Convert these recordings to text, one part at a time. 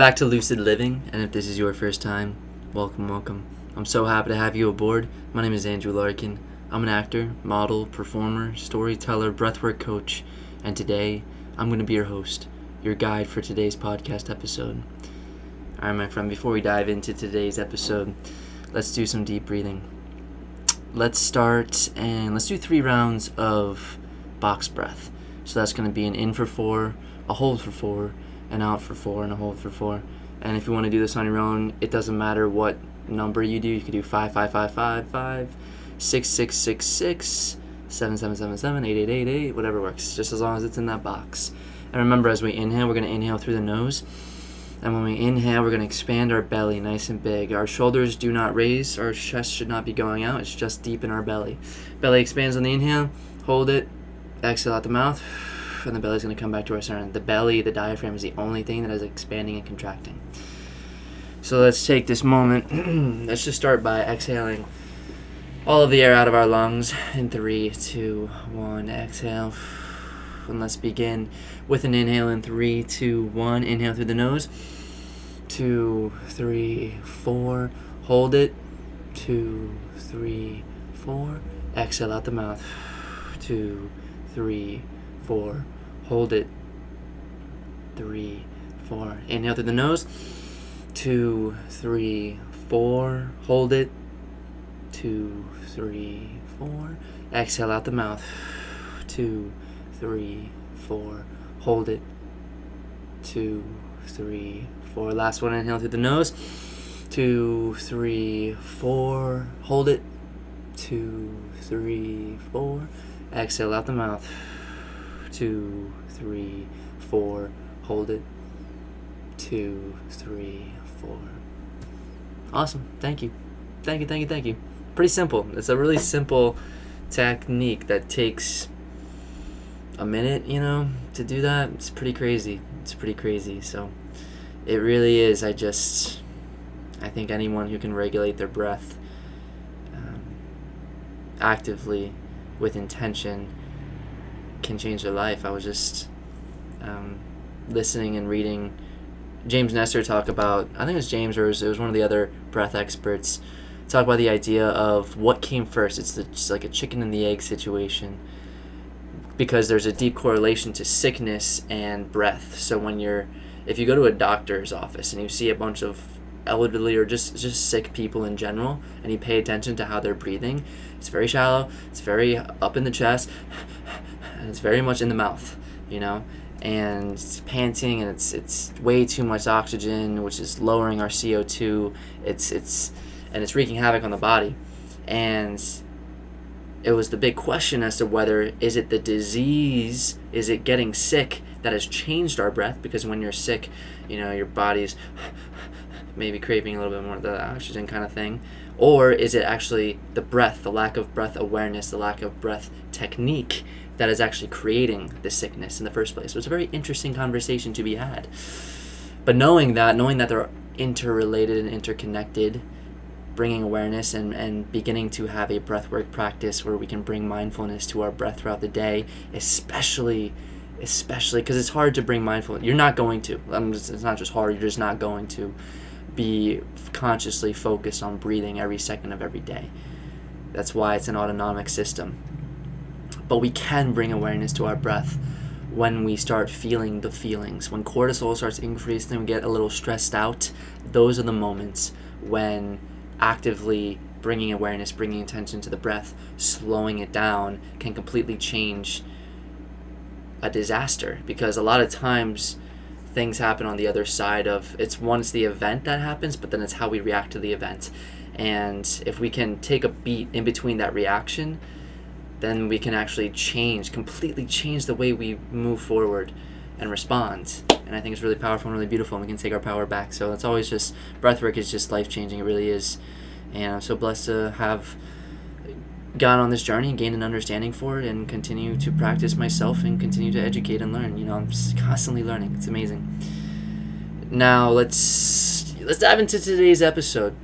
back to Lucid Living, and if this is your first time, welcome, welcome. I'm so happy to have you aboard. My name is Andrew Larkin. I'm an actor, model, performer, storyteller, breathwork coach, and today I'm going to be your host, your guide for today's podcast episode. All right, my friend, before we dive into today's episode, let's do some deep breathing. Let's start and let's do three rounds of box breath. So that's going to be an in for four, a hold for four, an out for four, and a hold for four. And if you want to do this on your own, it doesn't matter what number you do. You could do five, five, five, five, five, six, six, six, six, seven, seven, seven, seven, eight, eight, eight, eight, whatever works. Just as long as it's in that box. And remember, as we inhale, we're going to inhale through the nose. And when we inhale, we're going to expand our belly nice and big. Our shoulders do not raise. Our chest should not be going out. It's just deep in our belly. Belly expands on the inhale. Hold it. Exhale out the mouth and the belly's going to come back to our center. The belly, the diaphragm, is the only thing that is expanding and contracting. So let's take this moment. let's just start by exhaling all of the air out of our lungs in three, two, one. Exhale. And let's begin with an inhale in three, two, one. Inhale through the nose. Two, three, four. Hold it. Two, three, four. Exhale out the mouth. Two, three, four. Hold it. Three, four. Inhale through the nose. Two, three, four. Hold it. Two, three, four. Exhale out the mouth. Two, three, four. Hold it. Two, three, four. Last one. Inhale through the nose. Two, three, four. Hold it. Two, three, four. Exhale out the mouth two, three, four, hold it, two, three, four. Awesome. Thank you. Thank you, thank you, thank you. Pretty simple. It's a really simple technique that takes a minute, you know, to do that. It's pretty crazy. It's pretty crazy. So it really is. I just, I think anyone who can regulate their breath um, actively with intention can change their life. I was just um, listening and reading James Nestor talk about, I think it was James or it was, it was one of the other breath experts, talk about the idea of what came first. It's, the, it's like a chicken and the egg situation because there's a deep correlation to sickness and breath. So when you're, if you go to a doctor's office and you see a bunch of elderly or just just sick people in general and you pay attention to how they're breathing it's very shallow it's very up in the chest and it's very much in the mouth, you know, and it's panting and it's it's way too much oxygen, which is lowering our CO two. It's it's and it's wreaking havoc on the body, and it was the big question as to whether is it the disease, is it getting sick that has changed our breath? Because when you're sick, you know your body's maybe craving a little bit more of the oxygen kind of thing or is it actually the breath the lack of breath awareness the lack of breath technique that is actually creating the sickness in the first place. So it's a very interesting conversation to be had. But knowing that, knowing that they're interrelated and interconnected, bringing awareness and, and beginning to have a breathwork practice where we can bring mindfulness to our breath throughout the day, especially especially because it's hard to bring mindfulness. You're not going to. Just, it's not just hard. You're just not going to be consciously focused on breathing every second of every day. That's why it's an autonomic system but we can bring awareness to our breath when we start feeling the feelings. When cortisol starts increasing and we get a little stressed out, those are the moments when actively bringing awareness, bringing attention to the breath, slowing it down can completely change a disaster because a lot of times things happen on the other side of it's once the event that happens, but then it's how we react to the event. And if we can take a beat in between that reaction, then we can actually change, completely change the way we move forward and respond. And I think it's really powerful and really beautiful, and we can take our power back. So it's always just breathwork is just life changing. It really is, and I'm so blessed to have gone on this journey and gained an understanding for it, and continue to practice myself and continue to educate and learn. You know, I'm constantly learning. It's amazing. Now let's let's dive into today's episode.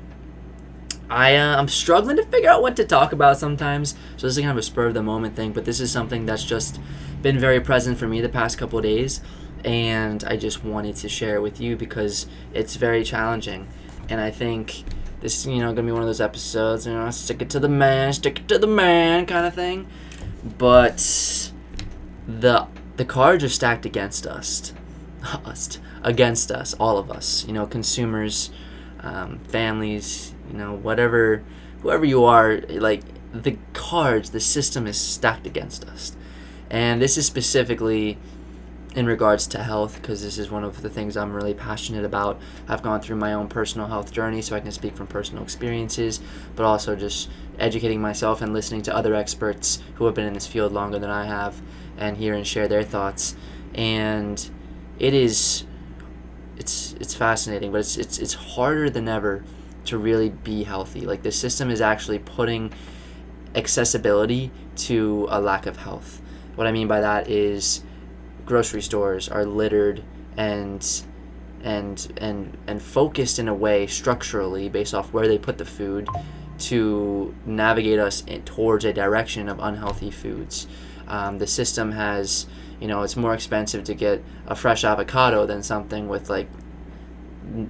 I uh, I'm struggling to figure out what to talk about sometimes. So this is kind of a spur of the moment thing, but this is something that's just been very present for me the past couple days. and I just wanted to share it with you because it's very challenging, and I think this is you know gonna be one of those episodes you know stick it to the man, stick it to the man kind of thing, but the the cards are stacked against us, us against us, all of us. You know, consumers, um, families, you know, whatever, whoever you are, like the cards, the system is stacked against us, and this is specifically in regards to health because this is one of the things I'm really passionate about. I've gone through my own personal health journey so I can speak from personal experiences, but also just educating myself and listening to other experts who have been in this field longer than I have and hear and share their thoughts. And it is it's it's fascinating, but it's it's it's harder than ever to really be healthy. Like the system is actually putting accessibility to a lack of health. What I mean by that is grocery stores are littered and and and and focused in a way structurally based off where they put the food to navigate us in, towards a direction of unhealthy foods. Um, the system has, you know, it's more expensive to get a fresh avocado than something with like,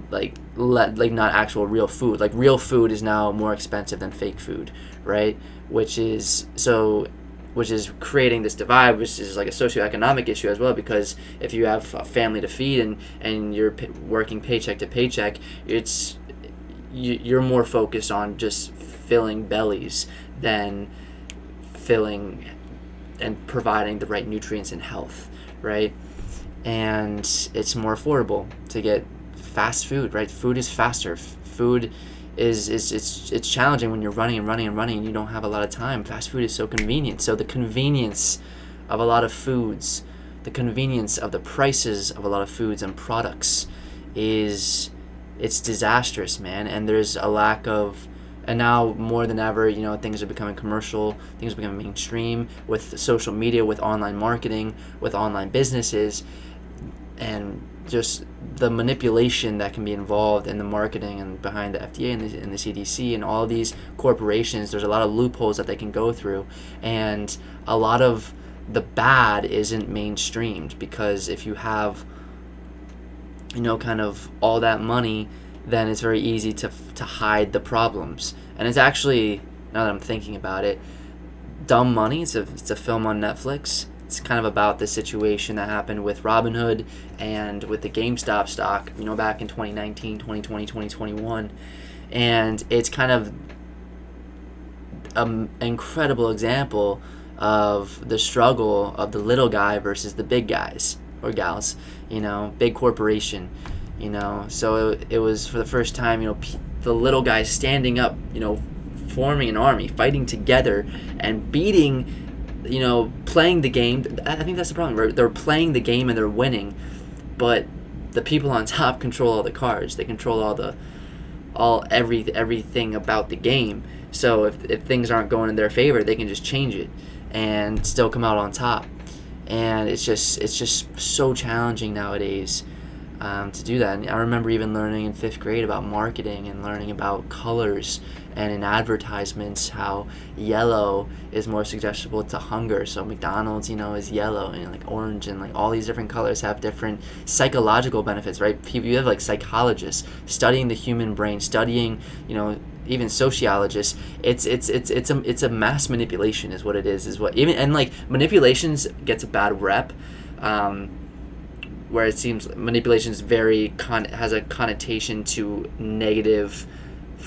like le- like not actual real food. Like real food is now more expensive than fake food, right? Which is so which is creating this divide, which is like a socioeconomic issue as well. Because if you have a family to feed and and you're p- working paycheck to paycheck, it's you, you're more focused on just filling bellies than filling and providing the right nutrients and health, right? And it's more affordable to get fast food, right? Food is faster. Food is, is it's it's challenging when you're running and running and running and you don't have a lot of time. Fast food is so convenient. So the convenience of a lot of foods, the convenience of the prices of a lot of foods and products is it's disastrous, man. And there's a lack of and now more than ever, you know, things are becoming commercial, things are becoming mainstream with social media, with online marketing, with online businesses, and just the manipulation that can be involved in the marketing and behind the FDA and the, and the CDC and all these corporations. There's a lot of loopholes that they can go through, and a lot of the bad isn't mainstreamed because if you have, you know, kind of all that money, then it's very easy to to hide the problems. And it's actually now that I'm thinking about it, Dumb Money. It's a it's a film on Netflix it's kind of about the situation that happened with Robinhood and with the GameStop stock, you know, back in 2019, 2020, 2021. And it's kind of an incredible example of the struggle of the little guy versus the big guys or gals, you know, big corporation, you know. So it, it was for the first time, you know, the little guys standing up, you know, forming an army, fighting together and beating you know, playing the game. I think that's the problem. They're playing the game and they're winning, but the people on top control all the cards. They control all the, all every everything about the game. So if if things aren't going in their favor, they can just change it, and still come out on top. And it's just it's just so challenging nowadays um, to do that. And I remember even learning in fifth grade about marketing and learning about colors and in advertisements how yellow is more suggestible to hunger. So McDonald's, you know, is yellow and like orange and like all these different colors have different psychological benefits, right? People, you have like psychologists studying the human brain, studying, you know, even sociologists it's it's it's it's a it's a mass manipulation is what it is is what even and like manipulations gets a bad rep um, where it seems manipulation is very con- has a connotation to negative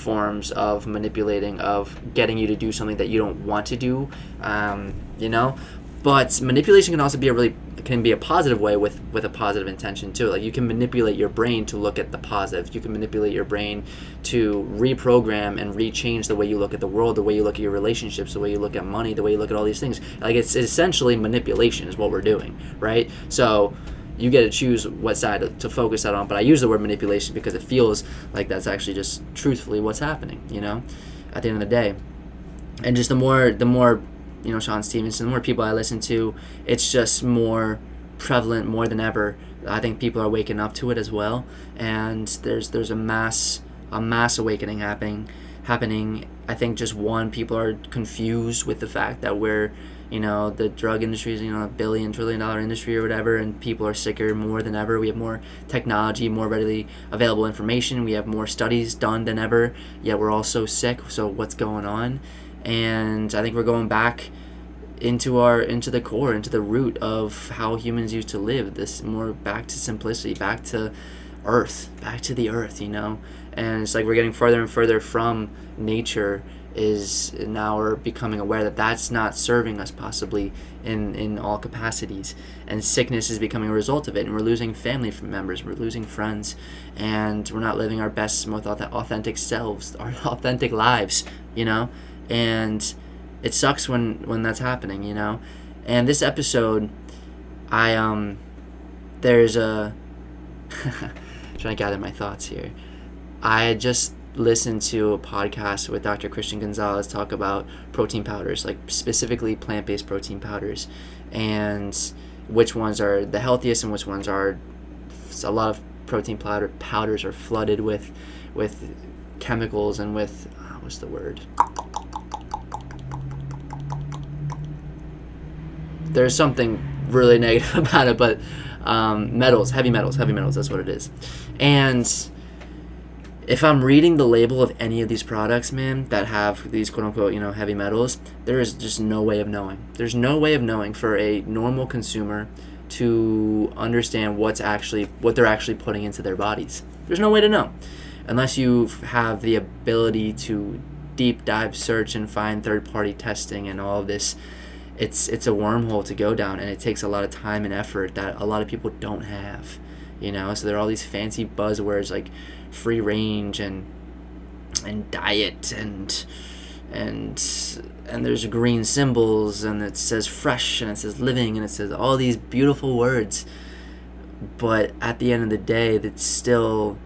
forms of manipulating of getting you to do something that you don't want to do um, you know? But manipulation can also be a really can be a positive way with with a positive intention too. Like you can manipulate your brain to look at the positive. You can manipulate your brain to reprogram and rechange the way you look at the world the way you look at your relationships the way you look at money the way you look at all these things. Like it's essentially manipulation is what we're doing right? So you get to choose what side to, focus that on. But I use the word manipulation because it feels like that's actually just truthfully what's happening. You know, at the end of the day, and just the more the more you know Shawn Stevenson, the more people I listen to, it's just more prevalent more than ever. I think people are waking up to it as well, and there's there's a mass a mass awakening happening happening I think just one, people are confused with the fact that we're, you know, the drug industry is, you know, a billion, trillion dollar industry or whatever, and people are sicker more than ever. We have more technology, more readily available information. We have more studies done than ever, yet we're all so sick. So, what's going on? And I think we're going back into our into the core into the root of how humans used to live this more back to simplicity back to earth back to the earth you know and it's like we're getting further and further from nature is now we're becoming aware that that's not serving us possibly in in all capacities. And sickness is becoming a result of it and we're losing family members we're losing friends and we're not living our best most authentic selves our authentic lives you know? And it sucks when when that's happening you know? And this episode i um there's a trying to gather my thoughts here. I just listened to a podcast with Dr. Christian Gonzalez talk about protein powders, like specifically plant based protein powders, and which ones are the healthiest and which ones are. A lot of protein powder powders are flooded with with chemicals and with uh, what's the word? There's something really negative about it, but um, metals, heavy metals, heavy metals. That's what it is, and if I'm reading the label of any of these products, man, that have these quote unquote, you know, heavy metals, there is just no way of knowing. There's no way of knowing for a normal consumer to understand what's actually what they're actually putting into their bodies. There's no way to know unless you have the ability to deep dive search and find third party testing and all of this it's it's a wormhole to go down and it takes a lot of time and effort that a lot of people don't have you know so there are all these fancy buzzwords like free range and and diet and and and there's green symbols and it says fresh and it says living and it says all these beautiful words. But at the end of the day that's still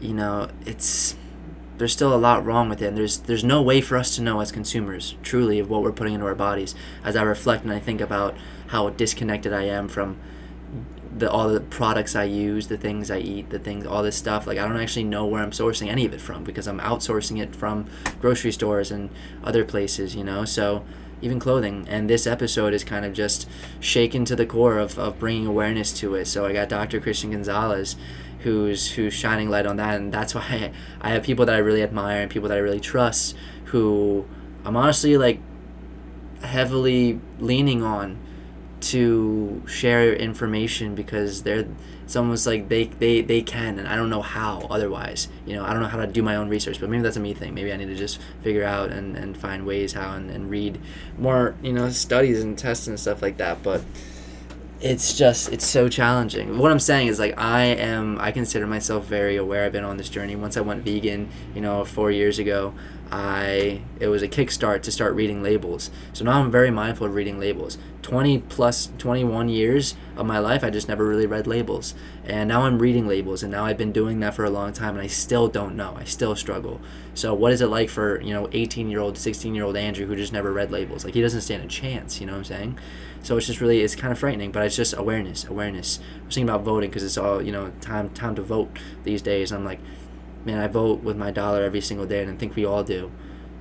you know it's there's still a lot wrong with it and there's there's no way for us to know as consumers truly of what we're putting into our bodies. As i reflect and i think about how disconnected i am from the all the products I use, the things I eat, the things, all this stuff. Like I don't actually know where I'm sourcing any of it from because I'm outsourcing it from grocery stores and other places, you know. So even clothing. And this episode is kind of just shaken to the core of, of bringing awareness to it. So I got Dr. Christian Gonzalez, who's who's shining light on that, and that's why I, I have people that I really admire and people that I really trust who I'm honestly like heavily leaning on to share information because they're it's almost like they, they they can and I don't know how otherwise you know I don't know how to do my own research but maybe that's a me thing maybe I need to just figure out and, and find ways how and, and read more you know studies and tests and stuff like that but it's just it's so challenging. What i'm saying is like i am i consider myself very aware i've been on this journey. Once i went vegan you know four years ago I it was a kickstart to start reading labels. So now I'm very mindful of reading labels. 20 plus 21 years of my life I just never really read labels. And now I'm reading labels and now I've been doing that for a long time and I still don't know. I still struggle. So what is it like for, you know, 18-year-old, 16-year-old Andrew who just never read labels? Like he doesn't stand a chance, you know what I'm saying? So it's just really it's kind of frightening, but it's just awareness, awareness. I was thinking about voting because it's all, you know, time time to vote these days. I'm like man, I vote with my dollar every single day, and I think we all do.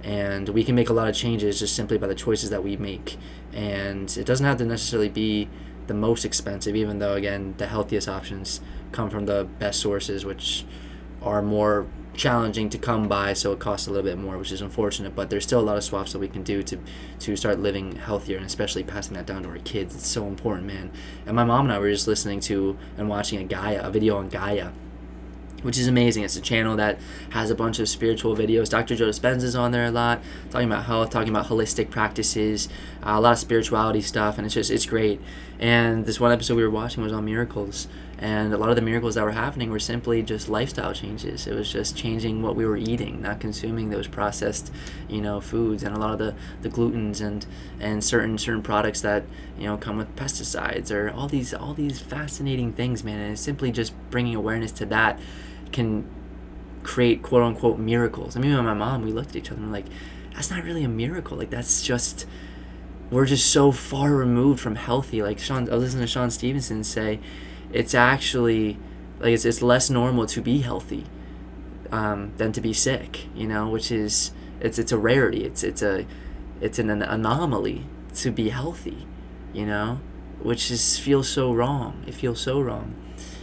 And we can make a lot of changes just simply by the choices that we make. And it doesn't have to necessarily be the most expensive, even though, again, the healthiest options come from the best sources, which are more challenging to come by, so it costs a little bit more, which is unfortunate. But there's still a lot of swaps that we can do to to start living healthier, and especially passing that down to our kids. It's so important, man. And my mom and I were just listening to and watching a Gaia, a video on Gaia, which is amazing. It's a channel that has a bunch of spiritual videos. Dr. Joe Dispenza is on there a lot, talking about health, talking about holistic practices, uh, a lot of spirituality stuff, and it's just it's great. And this one episode we were watching was on miracles, and a lot of the miracles that were happening were simply just lifestyle changes. It was just changing what we were eating, not consuming those processed, you know, foods, and a lot of the the glutens and and certain certain products that you know come with pesticides or all these all these fascinating things, man. And it's simply just bringing awareness to that can create quote unquote miracles. I mean, my mom, we looked at each other and we're like, that's not really a miracle. Like that's just we're just so far removed from healthy. Like Shawn, I listened to Shawn Stevenson say, it's actually like it's, it's less normal to be healthy um, than to be sick. You know, which is It's it's a rarity. It's it's a it's an, an anomaly to be healthy, you know, which is feels so wrong. It feels so wrong.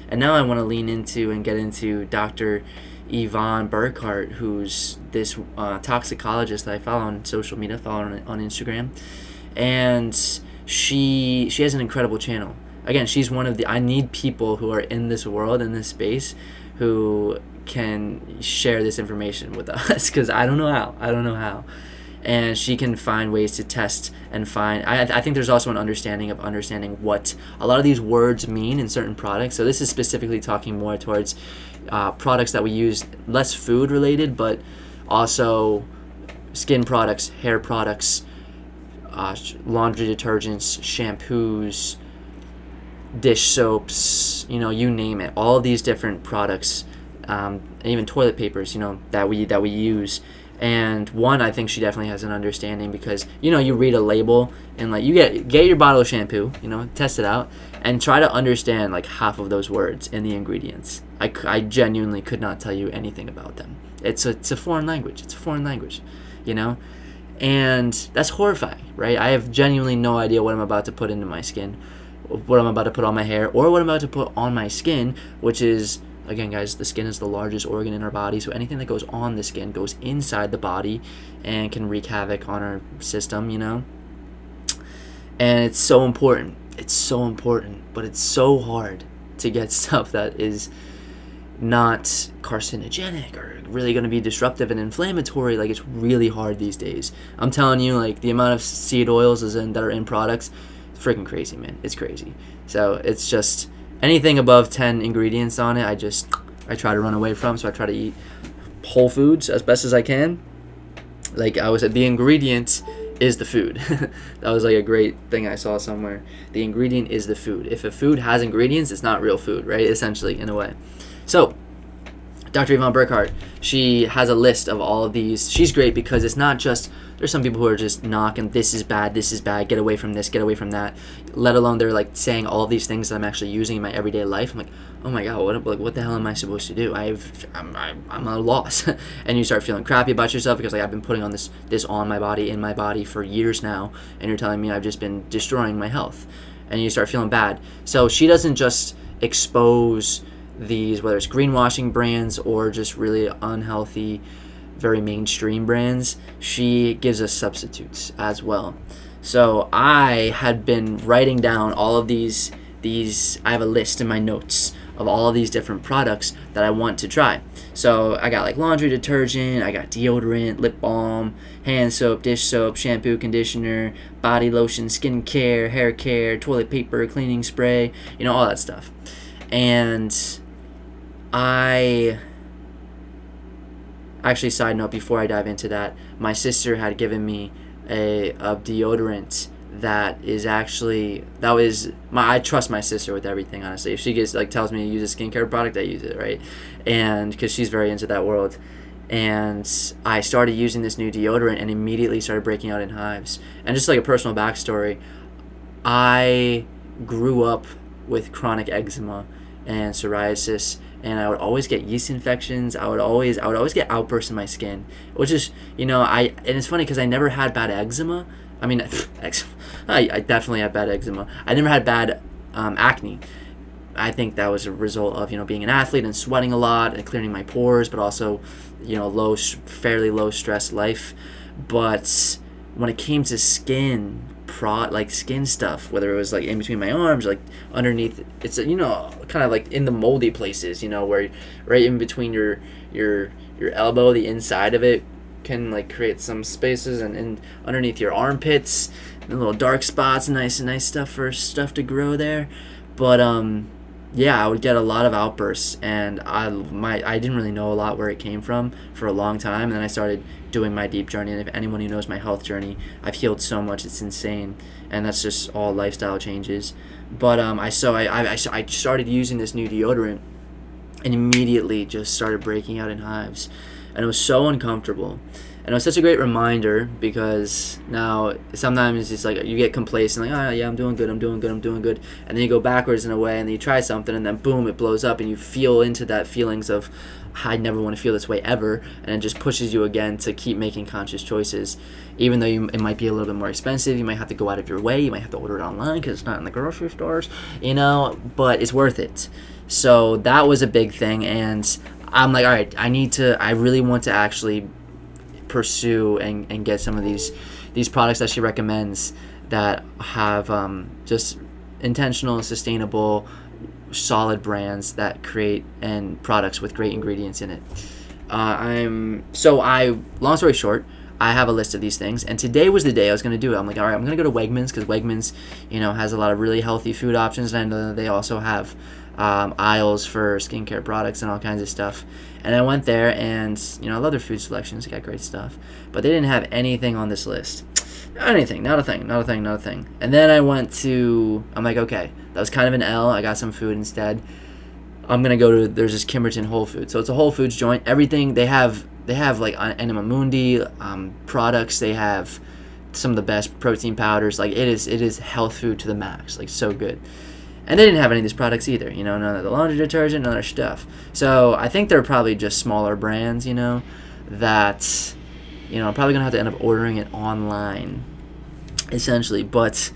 And now I want to lean into and get into Dr. Yvonne Burkart, who's this uh, toxicologist that I follow on social media, follow on, on Instagram, and she she has an incredible channel. Again, she's one of the I need people who are in this world in this space who can share this information with us because I don't know how. I don't know how. And she can find ways to test and find. I, I think there's also an understanding of understanding what a lot of these words mean in certain products. So this is specifically talking more towards uh, products that we use, less food related, but also skin products, hair products, uh, laundry detergents, shampoos, dish soaps, you know, you name it. All these different products, um, and even toilet papers, you know, that we that we use. And one, I think she definitely has an understanding because you know you read a label and like you get get your bottle of shampoo, you know, test it out, and try to understand like half of those words in the ingredients. I, I genuinely could not tell you anything about them. It's a it's a foreign language. It's a foreign language, you know, and that's horrifying, right? I have genuinely no idea what I'm about to put into my skin what I'm about to put on my hair or what I'm about to put on my skin, which is again guys the skin is the largest organ in our body so anything that goes on the skin goes inside the body and can wreak havoc on our system you know? And it's so important. It's so important but it's so hard to get stuff that is not carcinogenic or really going to be disruptive and inflammatory like it's really hard these days. I'm telling you like the amount of seed oils is in that are in products freaking crazy, man. It's crazy. So it's just anything above 10 ingredients on it, I just I try to run away from. So I try to eat whole foods as best as I can. Like I was at the ingredient is the food. that was like a great thing I saw somewhere. The ingredient is the food. If a food has ingredients, it's not real food, right? Essentially, in a way. So Dr. Yvonne Burkart, she has a list of all of these. She's great because it's not just there's some people who are just knocking this is bad, this is bad, get away from this, get away from that. Let alone they're like saying all these things that I'm actually using in my everyday life. I'm like, oh my god, what like what the hell am I supposed to do? I've I'm I'm, a loss, and you start feeling crappy about yourself because like I've been putting on this this on my body in my body for years now, and you're telling me I've just been destroying my health, and you start feeling bad. So she doesn't just expose these, whether it's greenwashing brands or just really unhealthy, very mainstream brands, she gives us substitutes as well. So I had been writing down all of these these I have a list in my notes of all of these different products that I want to try. So I got like laundry detergent, I got deodorant, lip balm, hand soap, dish soap, shampoo, conditioner, body lotion, skin care, hair care, toilet paper, cleaning spray, you know, all that stuff. And I actually side note before I dive into that, my sister had given me a, a deodorant that is actually that was my I trust my sister with everything honestly. If she gets like tells me to use a skincare product, I use it, right? And because she's very into that world. And I started using this new deodorant and immediately started breaking out in hives. And just like a personal backstory, I grew up with chronic eczema and psoriasis and I would always get yeast infections. I would always I would always get outbursts in my skin, which is you know I and it's funny because I never had bad eczema. I mean, I, I definitely had bad eczema. I never had bad um, acne. I think that was a result of you know being an athlete and sweating a lot and clearing my pores, but also you know low, fairly low stress life. But when it came to skin, prod like skin stuff, whether it was like in between my arms, like underneath. It's you know kind of like in the moldy places, you know, where right in between your your your elbow, the inside of it can like create some spaces, and, and underneath your armpits, little dark spots, nice nice stuff for stuff to grow there. But um, yeah, I would get a lot of outbursts, and I my I didn't really know a lot where it came from for a long time, and then I started doing my deep journey. And if anyone who knows my health journey, I've healed so much, it's insane, and that's just all lifestyle changes. But um, I so I I, I started using this new deodorant, and immediately just started breaking out in hives, and it was so uncomfortable. And it was such a great reminder because now sometimes it's like you get complacent, like, oh, yeah, I'm doing good, I'm doing good, I'm doing good. And then you go backwards in a way and then you try something and then boom, it blows up and you feel into that feelings of, I never want to feel this way ever. And it just pushes you again to keep making conscious choices. Even though you, it might be a little bit more expensive, you might have to go out of your way, you might have to order it online because it's not in the grocery stores, you know, but it's worth it. So that was a big thing. And I'm like, all right, I need to, I really want to actually pursue and, and get some of these these products that she recommends that have um, just intentional, and sustainable, solid brands that create and products with great ingredients in it. Uh, I'm so I. Long story short, I have a list of these things, and today was the day I was gonna do it. I'm like, all right, I'm gonna go to Wegmans because Wegmans, you know, has a lot of really healthy food options, and they also have um, aisles for skincare products and all kinds of stuff. And I went there, and you know, I love their food selections. They got great stuff, but they didn't have anything on this list. Anything, not a thing, not a thing, not a thing. And then I went to. I'm like, okay, that was kind of an L. I got some food instead. I'm gonna go to. There's this Kimberton Whole Foods, so it's a Whole Foods joint. Everything they have, they have like Anima Mundi um, products. They have some of the best protein powders. Like it is, it is health food to the max. Like so good. And they didn't have any of these products either, you know, none of the laundry detergent, none of their stuff. So I think they're probably just smaller brands, you know, that, you know, I'm probably going to have to end up ordering it online, essentially. But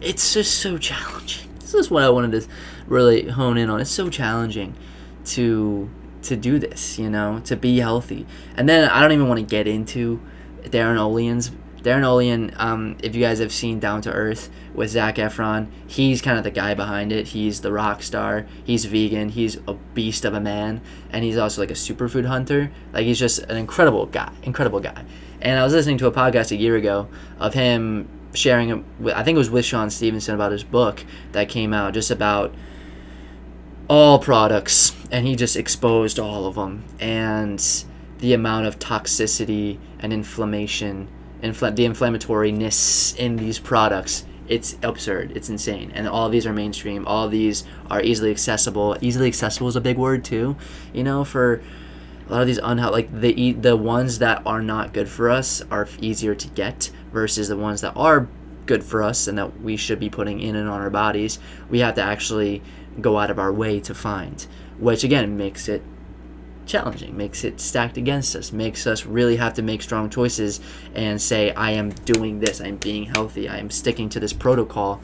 it's just so challenging. This is what I wanted to really hone in on. It's so challenging to to do this, you know, to be healthy. And then I don't even want to get into Darin Olien Darin Olien, um, if you guys have seen Down to Earth with Zac Efron, he's kind of the guy behind it. He's the rock star. He's vegan. He's a beast of a man, and he's also like a superfood hunter. Like he's just an incredible guy, incredible guy. And I was listening to a podcast a year ago of him sharing, I think it was with Shawn Stevenson about his book that came out just about all products, and he just exposed all of them and the amount of toxicity and inflammation infl- the inflammatoriness in these products it's absurd. It's insane. And all these are mainstream. All these are easily accessible. Easily accessible is a big word too. You know for a lot of these unhealthy like the the ones that are not good for us are easier to get versus the ones that are good for us and that we should be putting in and on our bodies. We have to actually go out of our way to find which again makes it challenging, makes it stacked against us, makes us really have to make strong choices and say, I am doing this, I'm being healthy, I am sticking to this protocol.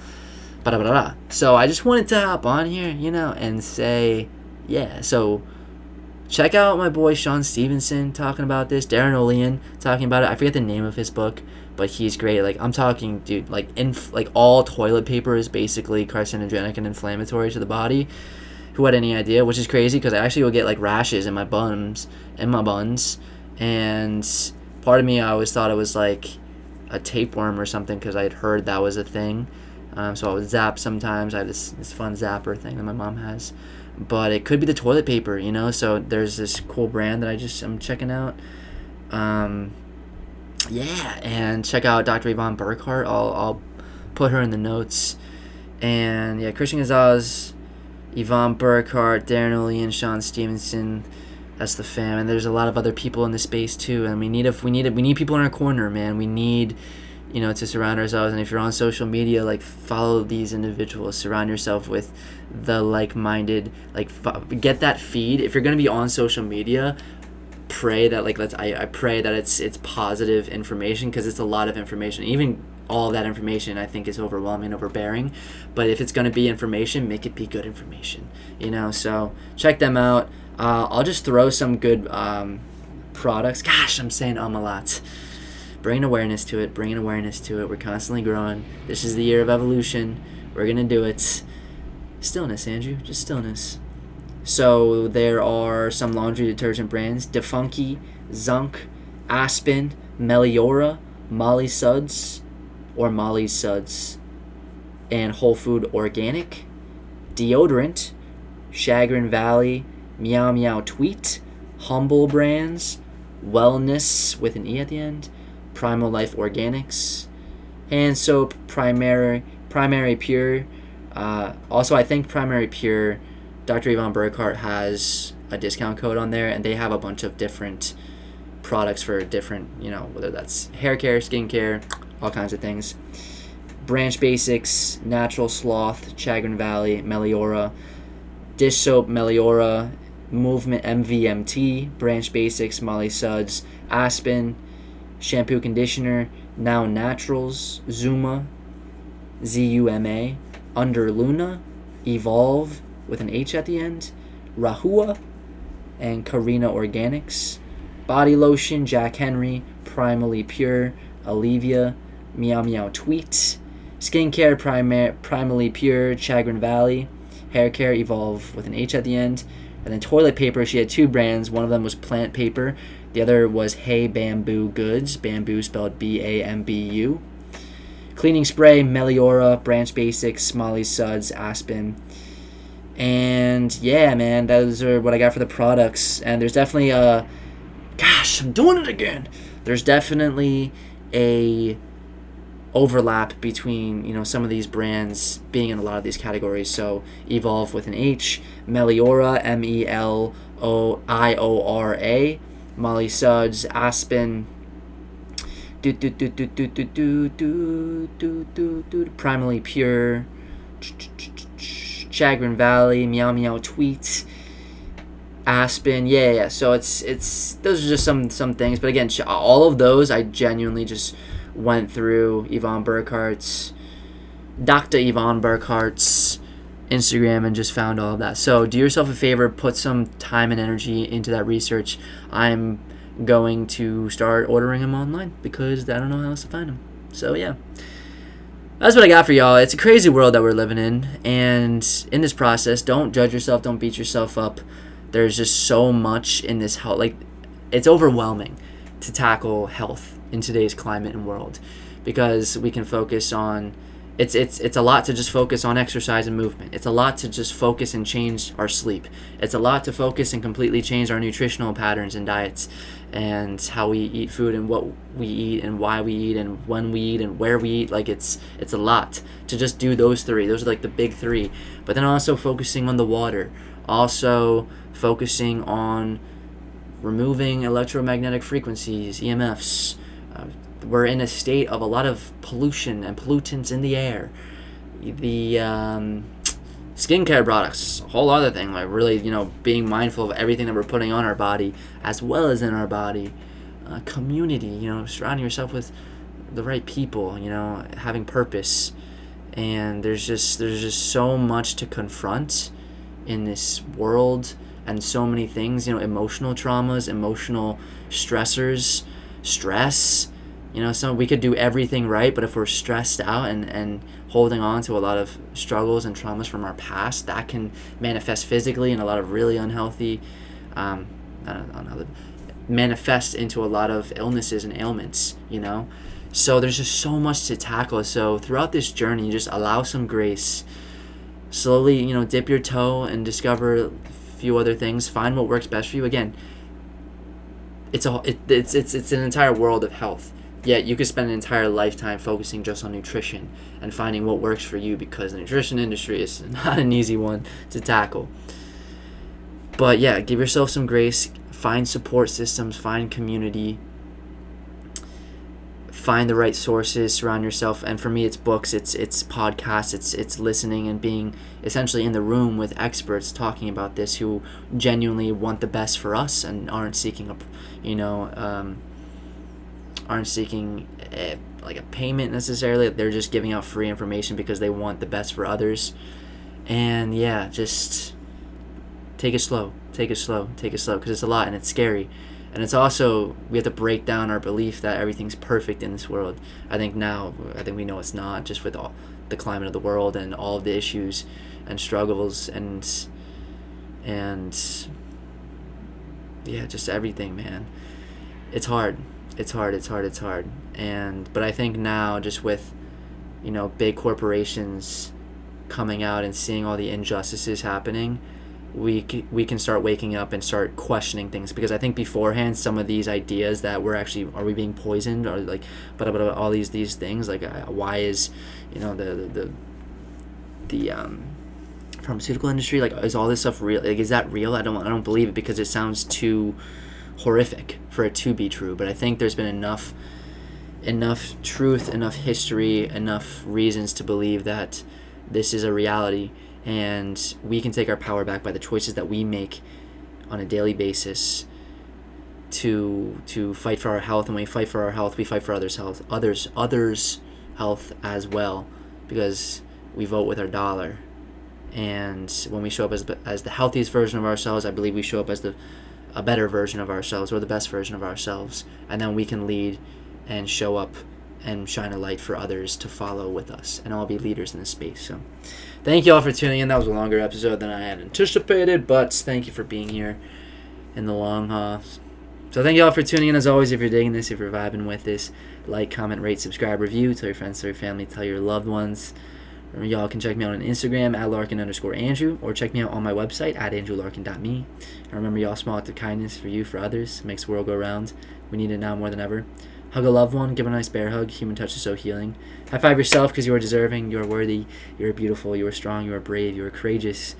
Blah, blah, blah. So I just wanted to hop on here, you know, and say, yeah, so check out my boy Shawn Stevenson talking about this, Darin Olien talking about it. I forget the name of his book, but he's great. Like I'm talking, dude, like in like all toilet paper is basically carcinogenic and inflammatory to the body who had any idea, which is crazy because I actually would get like rashes in my buns, in my buns, and part of me I always thought it was like a tapeworm or something because I had heard that was a thing. Um, so I would zap sometimes. I had this, this fun zapper thing that my mom has, but it could be the toilet paper, you know. So there's this cool brand that I just I'm checking out. Um, yeah, and check out Dr. Yvonne Burkart. I'll I'll put her in the notes. And yeah, Christian Gonzalez Yvonne Burkart, Darin Olien, Shawn Stevenson. That's the fam, and there's a lot of other people in the space too. And we need if we need a, we need people in our corner, man. We need, you know, to surround ourselves. And if you're on social media, like follow these individuals. Surround yourself with the like-minded. Like fo- get that feed. If you're gonna be on social media, pray that like let's I, I pray that it's it's positive information because it's a lot of information. Even all that information I think is overwhelming, overbearing. But if it's going to be information, make it be good information. You know, so check them out. Uh, I'll just throw some good um, products. Gosh, I'm saying um a lot. Bringing awareness to it, bringing awareness to it. We're constantly growing. This is the year of evolution. We're to do it. Stillness, Andrew. Just stillness. So there are some laundry detergent brands Defunky, Zunk, Aspen, Meliora, Molly Suds, or Molly's Suds, and Whole Food Organic, deodorant, Chagrin Valley, Meow Meow Tweet, Humble Brands, Wellness with an E at the end, Primal Life Organics, hand soap, Primary Primary Pure. Uh, also, I think Primary Pure, Dr. Yvonne Burkart has a discount code on there, and they have a bunch of different products for different, you know, whether that's hair care, skincare, all kinds of things. Branch Basics, Natural Sloth, Chagrin Valley, Meliora, Dish Soap, Meliora, Movement MVMT, Branch Basics, Molly Suds, Aspen, Shampoo Conditioner, Now Naturals, Zuma, ZUMA, Under Luna, Evolve with an H at the end, Rahua, and Karina Organics, Body Lotion, Jack Henry, Primally Pure, Olivia, Meow Meow Tweet, Skincare, Primar- Primally Pure, Chagrin Valley, Hair Care, Evolve with an H at the end, and then toilet paper, she had two brands. One of them was Plant Paper, the other was Hey Bamboo Goods, bamboo spelled B A M B U. Cleaning spray, Meliora, Branch Basics, Molly Suds, Aspen. And yeah, man, those are what I got for the products. And there's definitely a. Gosh, I'm doing it again. There's definitely a overlap between you know some of these brands being in a lot of these categories. So Evolve with an H, Meliora, M E L O I O R A, Molly Suds, Aspen. Do do do do do do do do do do do Primally Pure, Chagrin Valley, Meow Meow Tweets. Aspen, yeah, yeah. So it's it's those are just some some things, but again, all of those I genuinely just went through Yvonne Burkart's, Dr. Yvonne Burkart's Instagram and just found all of that. So do yourself a favor, put some time and energy into that research. I'm going to start ordering them online because I don't know how else to find them. So yeah. That's what I got for y'all. It's a crazy world that we're living in, and in this process, don't judge yourself, don't beat yourself up. There's just so much in this health, like it's overwhelming to tackle health in today's climate and world because we can focus on it's it's it's a lot to just focus on exercise and movement. It's a lot to just focus and change our sleep. It's a lot to focus and completely change our nutritional patterns and diets and how we eat food and what we eat and why we eat and when we eat and where we eat. Like it's it's a lot to just do those three. Those are like the big three. But then also focusing on the water. Also focusing on removing electromagnetic frequencies, EMFs, we're in a state of a lot of pollution and pollutants in the air. The um, skincare products, a whole other thing. Like really, you know, being mindful of everything that we're putting on our body as well as in our body. Uh, community, you know, surrounding yourself with the right people. You know, having purpose. And there's just there's just so much to confront in this world and so many things. You know, emotional traumas, emotional stressors stress you know so we could do everything right but if we're stressed out and and holding on to a lot of struggles and traumas from our past that can manifest physically in a lot of really unhealthy um, unhealthy, manifest into a lot of illnesses and ailments you know? So there's just so much to tackle. So throughout this journey just allow some grace. Slowly you know dip your toe and discover a few other things. Find what works best for you. Again it's a it, it's it's it's an entire world of health. Yet you could spend an entire lifetime focusing just on nutrition and finding what works for you because the nutrition industry is not an easy one to tackle. But yeah, give yourself some grace, find support systems, find community, find the right sources, surround yourself. And for me, it's books, it's it's podcasts, it's it's listening and being essentially in the room with experts talking about this who genuinely want the best for us and aren't seeking a, you know, um, aren't seeking a, like a payment necessarily. They're just giving out free information because they want the best for others. And yeah, just take it slow, take it slow, take it slow because it's a lot and it's scary. And it's also we have to break down our belief that everything's perfect in this world. I think now i think we know it's not just with all the climate of the world and all of the issues and struggles and and yeah just everything man. It's hard it's hard it's hard it's hard. And but i think now just with you know big corporations coming out and seeing all the injustices happening we we can start waking up and start questioning things. Because I think beforehand some of these ideas that we're actually are we being poisoned? Or like but but all these these things like uh, why is you know the the the, the um, pharmaceutical industry like is all this stuff real like is that real? I don't I don't believe it because it sounds too horrific for it to be true. But I think there's been enough enough truth, enough history, enough reasons to believe that this is a reality and we can take our power back by the choices that we make on a daily basis to to fight for our health and when we fight for our health we fight for others health others others health as well because we vote with our dollar and when we show up as, as the healthiest version of ourselves i believe we show up as the a better version of ourselves or the best version of ourselves and then we can lead and show up and shine a light for others to follow with us and all be leaders in this space. So thank you all for tuning in. That was a longer episode than i had anticipated but thank you for being here in the long haul. So thank you all for tuning in. As always if you're digging this if you're vibing with this like comment rate subscribe review tell your friends tell your family tell your loved ones Y'all can check me out on Instagram at Larkin underscore Andrew or check me out on my website at andrewlarkin.me. And remember, y'all, small act of kindness for you, for others, makes the world go round. We need it now more than ever. Hug a loved one, give a nice bear hug. Human touch is so healing. High five yourself because you are deserving, you are worthy, you are beautiful, you are strong, you are brave, you are courageous,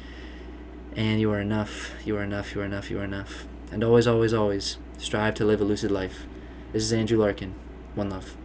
and you are enough. You are enough, you are enough, you are enough. And always, always, always strive to live a lucid life. This is Andrew Larkin. One love.